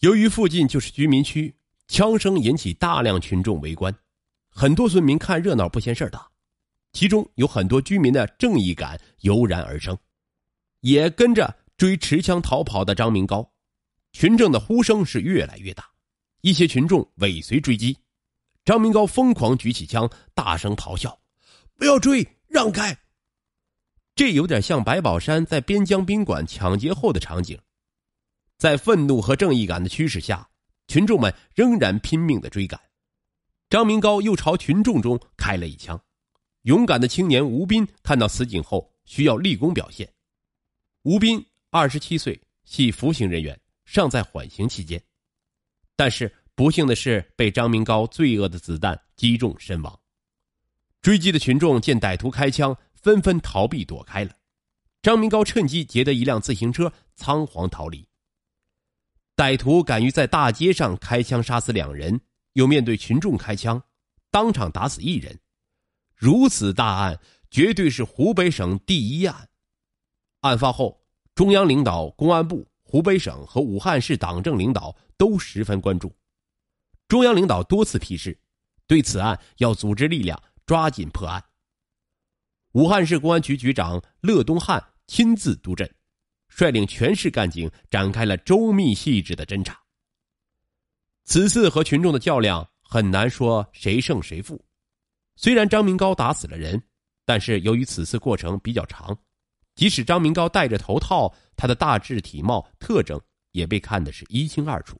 由于附近就是居民区，枪声引起大量群众围观，很多村民看热闹不嫌事儿大，其中有很多居民的正义感油然而生，也跟着追持枪逃跑的张明高。群众的呼声是越来越大，一些群众尾随追击，张明高疯狂举起枪，大声咆哮：“不要追，让开！”这有点像白宝山在边疆宾馆抢劫后的场景。在愤怒和正义感的驱使下，群众们仍然拼命的追赶。张明高又朝群众中开了一枪。勇敢的青年吴斌看到此景后，需要立功表现。吴斌二十七岁，系服刑人员。尚在缓刑期间，但是不幸的是被张明高罪恶的子弹击中身亡。追击的群众见歹徒开枪，纷纷逃避躲开了。张明高趁机劫得一辆自行车，仓皇逃离。歹徒敢于在大街上开枪杀死两人，又面对群众开枪，当场打死一人，如此大案绝对是湖北省第一案。案发后，中央领导、公安部。湖北省和武汉市党政领导都十分关注，中央领导多次批示，对此案要组织力量抓紧破案。武汉市公安局局长乐东汉亲自督阵，率领全市干警展开了周密细致的侦查。此次和群众的较量很难说谁胜谁负，虽然张明高打死了人，但是由于此次过程比较长。即使张明高戴着头套，他的大致体貌特征也被看的是一清二楚，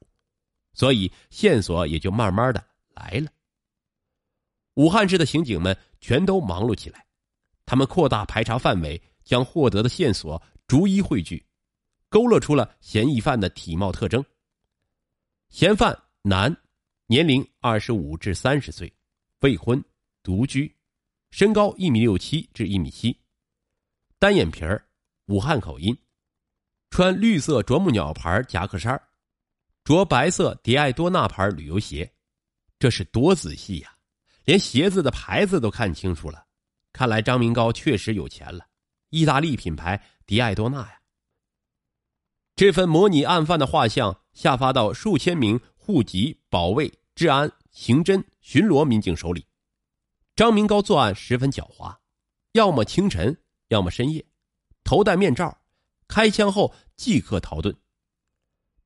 所以线索也就慢慢的来了。武汉市的刑警们全都忙碌起来，他们扩大排查范围，将获得的线索逐一汇聚，勾勒出了嫌疑犯的体貌特征。嫌犯男，年龄二十五至三十岁，未婚，独居，身高一米六七至一米七。单眼皮儿，武汉口音，穿绿色啄木鸟牌夹克衫，着白色迪爱多纳牌旅游鞋，这是多仔细呀，连鞋子的牌子都看清楚了。看来张明高确实有钱了，意大利品牌迪爱多纳呀。这份模拟案犯的画像下发到数千名户籍、保卫、治安、刑侦、巡逻民警手里。张明高作案十分狡猾，要么清晨。要么深夜，头戴面罩，开枪后即刻逃遁。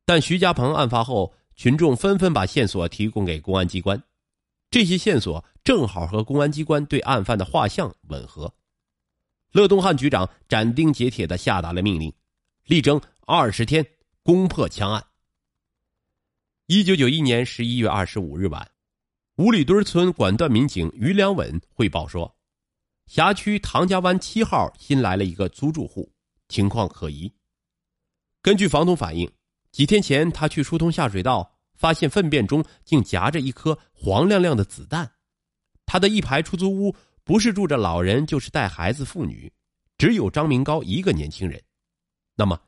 但徐家鹏案发后，群众纷纷把线索提供给公安机关，这些线索正好和公安机关对案犯的画像吻合。乐东汉局长斩钉截铁的下达了命令，力争二十天攻破枪案。一九九一年十一月二十五日晚，五里墩村管段民警于良稳汇报说。辖区唐家湾七号新来了一个租住户，情况可疑。根据房东反映，几天前他去疏通下水道，发现粪便中竟夹着一颗黄亮亮的子弹。他的一排出租屋不是住着老人，就是带孩子妇女，只有张明高一个年轻人。那么，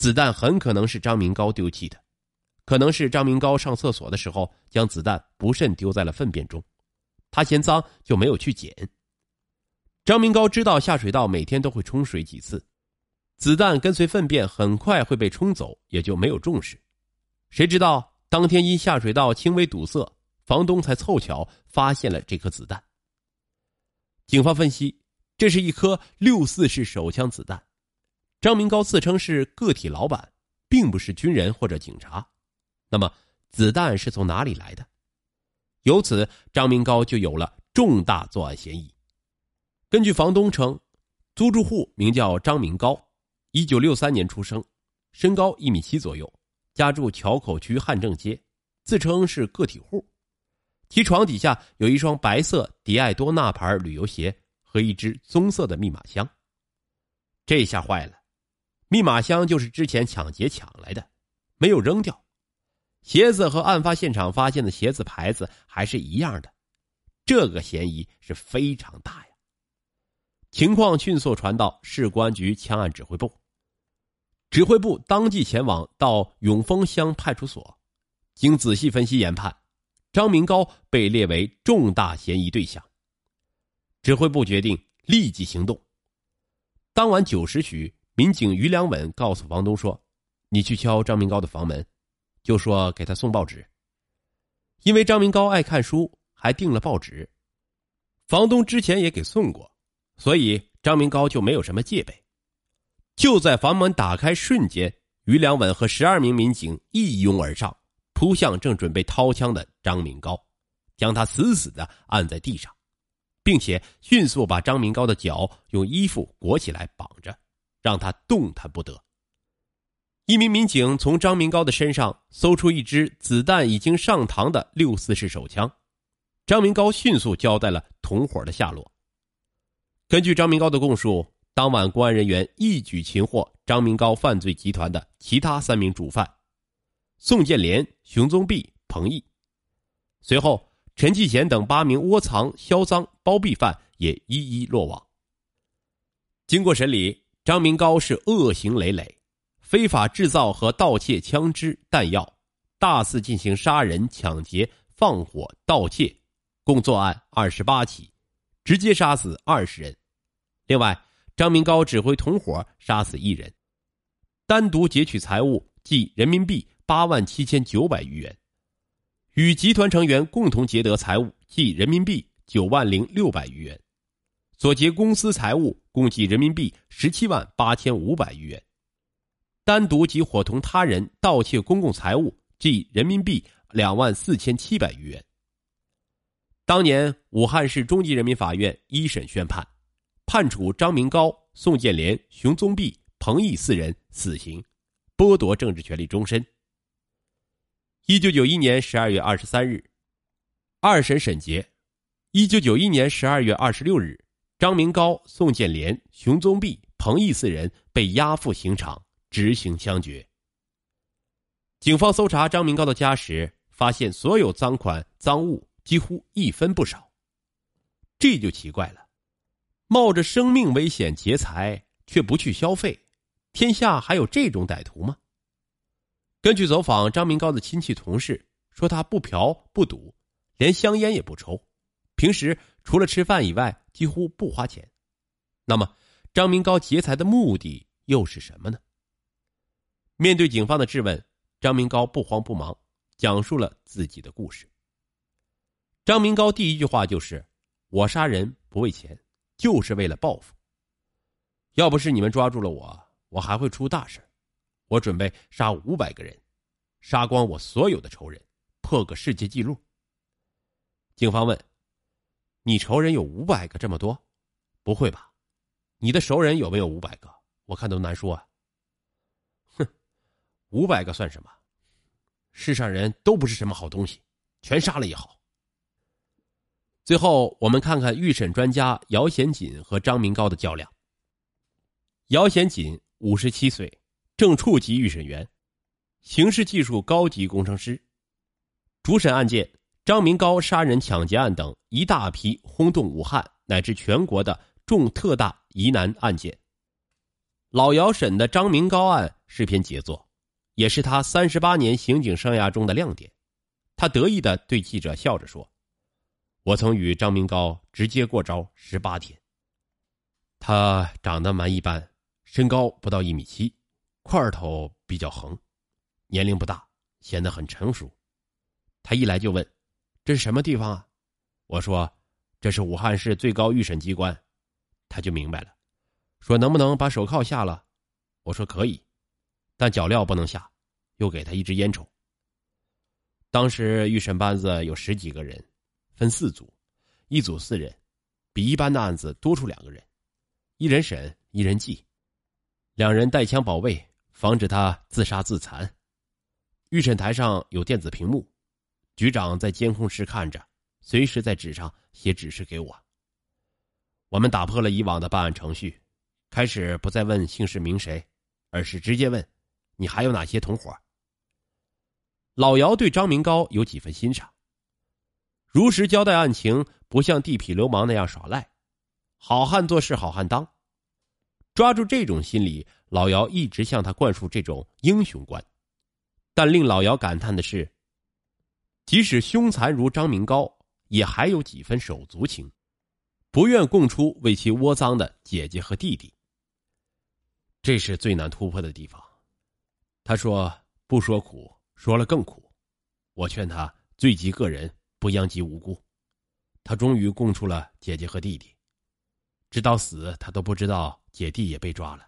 子弹很可能是张明高丢弃的，可能是张明高上厕所的时候将子弹不慎丢在了粪便中，他嫌脏就没有去捡。张明高知道下水道每天都会冲水几次，子弹跟随粪便很快会被冲走，也就没有重视。谁知道当天因下水道轻微堵塞，房东才凑巧发现了这颗子弹。警方分析，这是一颗六四式手枪子弹。张明高自称是个体老板，并不是军人或者警察。那么，子弹是从哪里来的？由此，张明高就有了重大作案嫌疑。根据房东称，租住户名叫张明高，一九六三年出生，身高一米七左右，家住桥口区汉正街，自称是个体户。其床底下有一双白色迪爱多纳牌旅游鞋和一只棕色的密码箱。这下坏了，密码箱就是之前抢劫抢来的，没有扔掉，鞋子和案发现场发现的鞋子牌子还是一样的，这个嫌疑是非常大呀。情况迅速传到市公安局枪案指挥部，指挥部当即前往到永丰乡派出所，经仔细分析研判，张明高被列为重大嫌疑对象。指挥部决定立即行动。当晚九时许，民警于良稳告诉房东说：“你去敲张明高的房门，就说给他送报纸。因为张明高爱看书，还订了报纸。房东之前也给送过，所以张明高就没有什么戒备。就在房门打开瞬间，于良稳和十二名民警一拥而上，扑向正准备掏枪的张明高，将他死死的按在地上，并且迅速把张明高的脚用衣服裹起来绑着，让他动弹不得。一名民警从张明高的身上搜出一支子弹已经上膛的六四式手枪，张明高迅速交代了同伙的下落。根据张明高的供述，当晚公安人员一举擒获张明高犯罪集团的其他三名主犯：宋建连、熊宗弼、彭毅。随后，陈继贤等八名窝藏、销赃、包庇犯也一一落网。经过审理，张明高是恶行累累。非法制造和盗窃枪支弹药，大肆进行杀人、抢劫、放火、盗窃，共作案二十八起，直接杀死二十人。另外，张明高指挥同伙杀死一人，单独劫取财物计人民币八万七千九百余元，与集团成员共同劫得财物计人民币九万零六百余元，所劫公司财物共计人民币十七万八千五百余元。单独及伙同他人盗窃公共财物，计人民币两万四千七百余元。当年武汉市中级人民法院一审宣判，判处张明高、宋建连、熊宗弼、彭毅四人死刑，剥夺政治权利终身。一九九一年十二月二十三日，二审审结。一九九一年十二月二十六日，张明高、宋建连、熊宗弼、彭毅四人被押赴刑场。执行枪决。警方搜查张明高的家时，发现所有赃款赃物几乎一分不少。这就奇怪了，冒着生命危险劫财却不去消费，天下还有这种歹徒吗？根据走访张明高的亲戚同事说，他不嫖不赌，连香烟也不抽，平时除了吃饭以外几乎不花钱。那么，张明高劫财的目的又是什么呢？面对警方的质问，张明高不慌不忙，讲述了自己的故事。张明高第一句话就是：“我杀人不为钱，就是为了报复。要不是你们抓住了我，我还会出大事。我准备杀五百个人，杀光我所有的仇人，破个世界纪录。”警方问：“你仇人有五百个这么多？不会吧？你的熟人有没有五百个？我看都难说啊。”哼，五百个算什么？世上人都不是什么好东西，全杀了也好。最后，我们看看预审专家姚显锦和张明高的较量。姚显锦五十七岁，正处级预审员，刑事技术高级工程师，主审案件张明高杀人抢劫案等一大批轰动武汉乃至全国的重特大疑难案件。老姚审的张明高案是篇杰作。也是他三十八年刑警生涯中的亮点，他得意的对记者笑着说：“我曾与张明高直接过招十八天。他长得蛮一般，身高不到一米七，块头比较横，年龄不大，显得很成熟。他一来就问：‘这是什么地方啊？’我说：‘这是武汉市最高预审机关。’他就明白了，说：‘能不能把手铐下了？’我说：‘可以。’但脚镣不能下，又给他一支烟抽。当时预审班子有十几个人，分四组，一组四人，比一般的案子多出两个人，一人审，一人记，两人带枪保卫，防止他自杀自残。预审台上有电子屏幕，局长在监控室看着，随时在纸上写指示给我。我们打破了以往的办案程序，开始不再问姓氏名谁，而是直接问。你还有哪些同伙？老姚对张明高有几分欣赏，如实交代案情，不像地痞流氓那样耍赖，好汉做事好汉当。抓住这种心理，老姚一直向他灌输这种英雄观。但令老姚感叹的是，即使凶残如张明高，也还有几分手足情，不愿供出为其窝赃的姐姐和弟弟。这是最难突破的地方。他说：“不说苦，说了更苦。我劝他罪及个人，不殃及无辜。他终于供出了姐姐和弟弟，直到死，他都不知道姐弟也被抓了。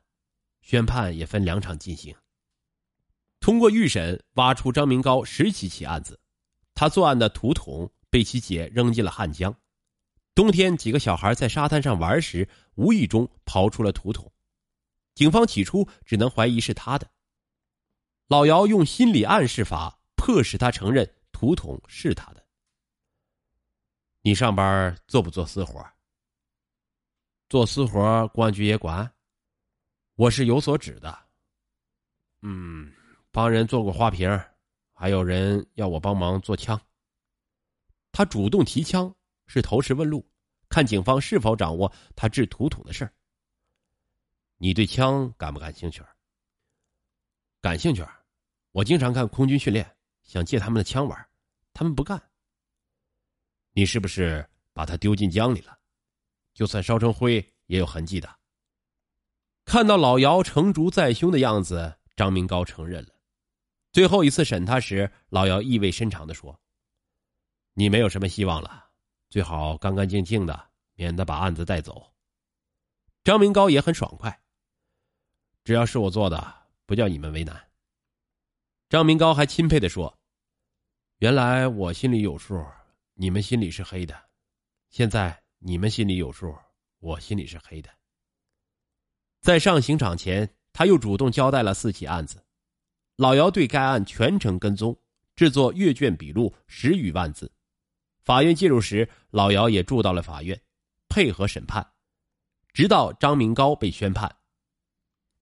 宣判也分两场进行。通过预审，挖出张明高十几起案子，他作案的土桶被其姐扔进了汉江。冬天，几个小孩在沙滩上玩时，无意中刨出了土桶。警方起初只能怀疑是他的。老姚用心理暗示法迫使他承认土桶是他的。你上班做不做私活？做私活，公安局也管。我是有所指的。嗯，帮人做过花瓶，还有人要我帮忙做枪。他主动提枪，是投石问路，看警方是否掌握他制土桶的事儿。你对枪感不感兴趣？感兴趣，我经常看空军训练，想借他们的枪玩，他们不干。你是不是把它丢进江里了？就算烧成灰，也有痕迹的。看到老姚成竹在胸的样子，张明高承认了。最后一次审他时，老姚意味深长的说：“你没有什么希望了，最好干干净净的，免得把案子带走。”张明高也很爽快。只要是我做的，不叫你们为难。张明高还钦佩的说：“原来我心里有数。”你们心里是黑的，现在你们心里有数，我心里是黑的。在上刑场前，他又主动交代了四起案子。老姚对该案全程跟踪，制作阅卷笔录十余万字。法院介入时，老姚也住到了法院，配合审判，直到张明高被宣判，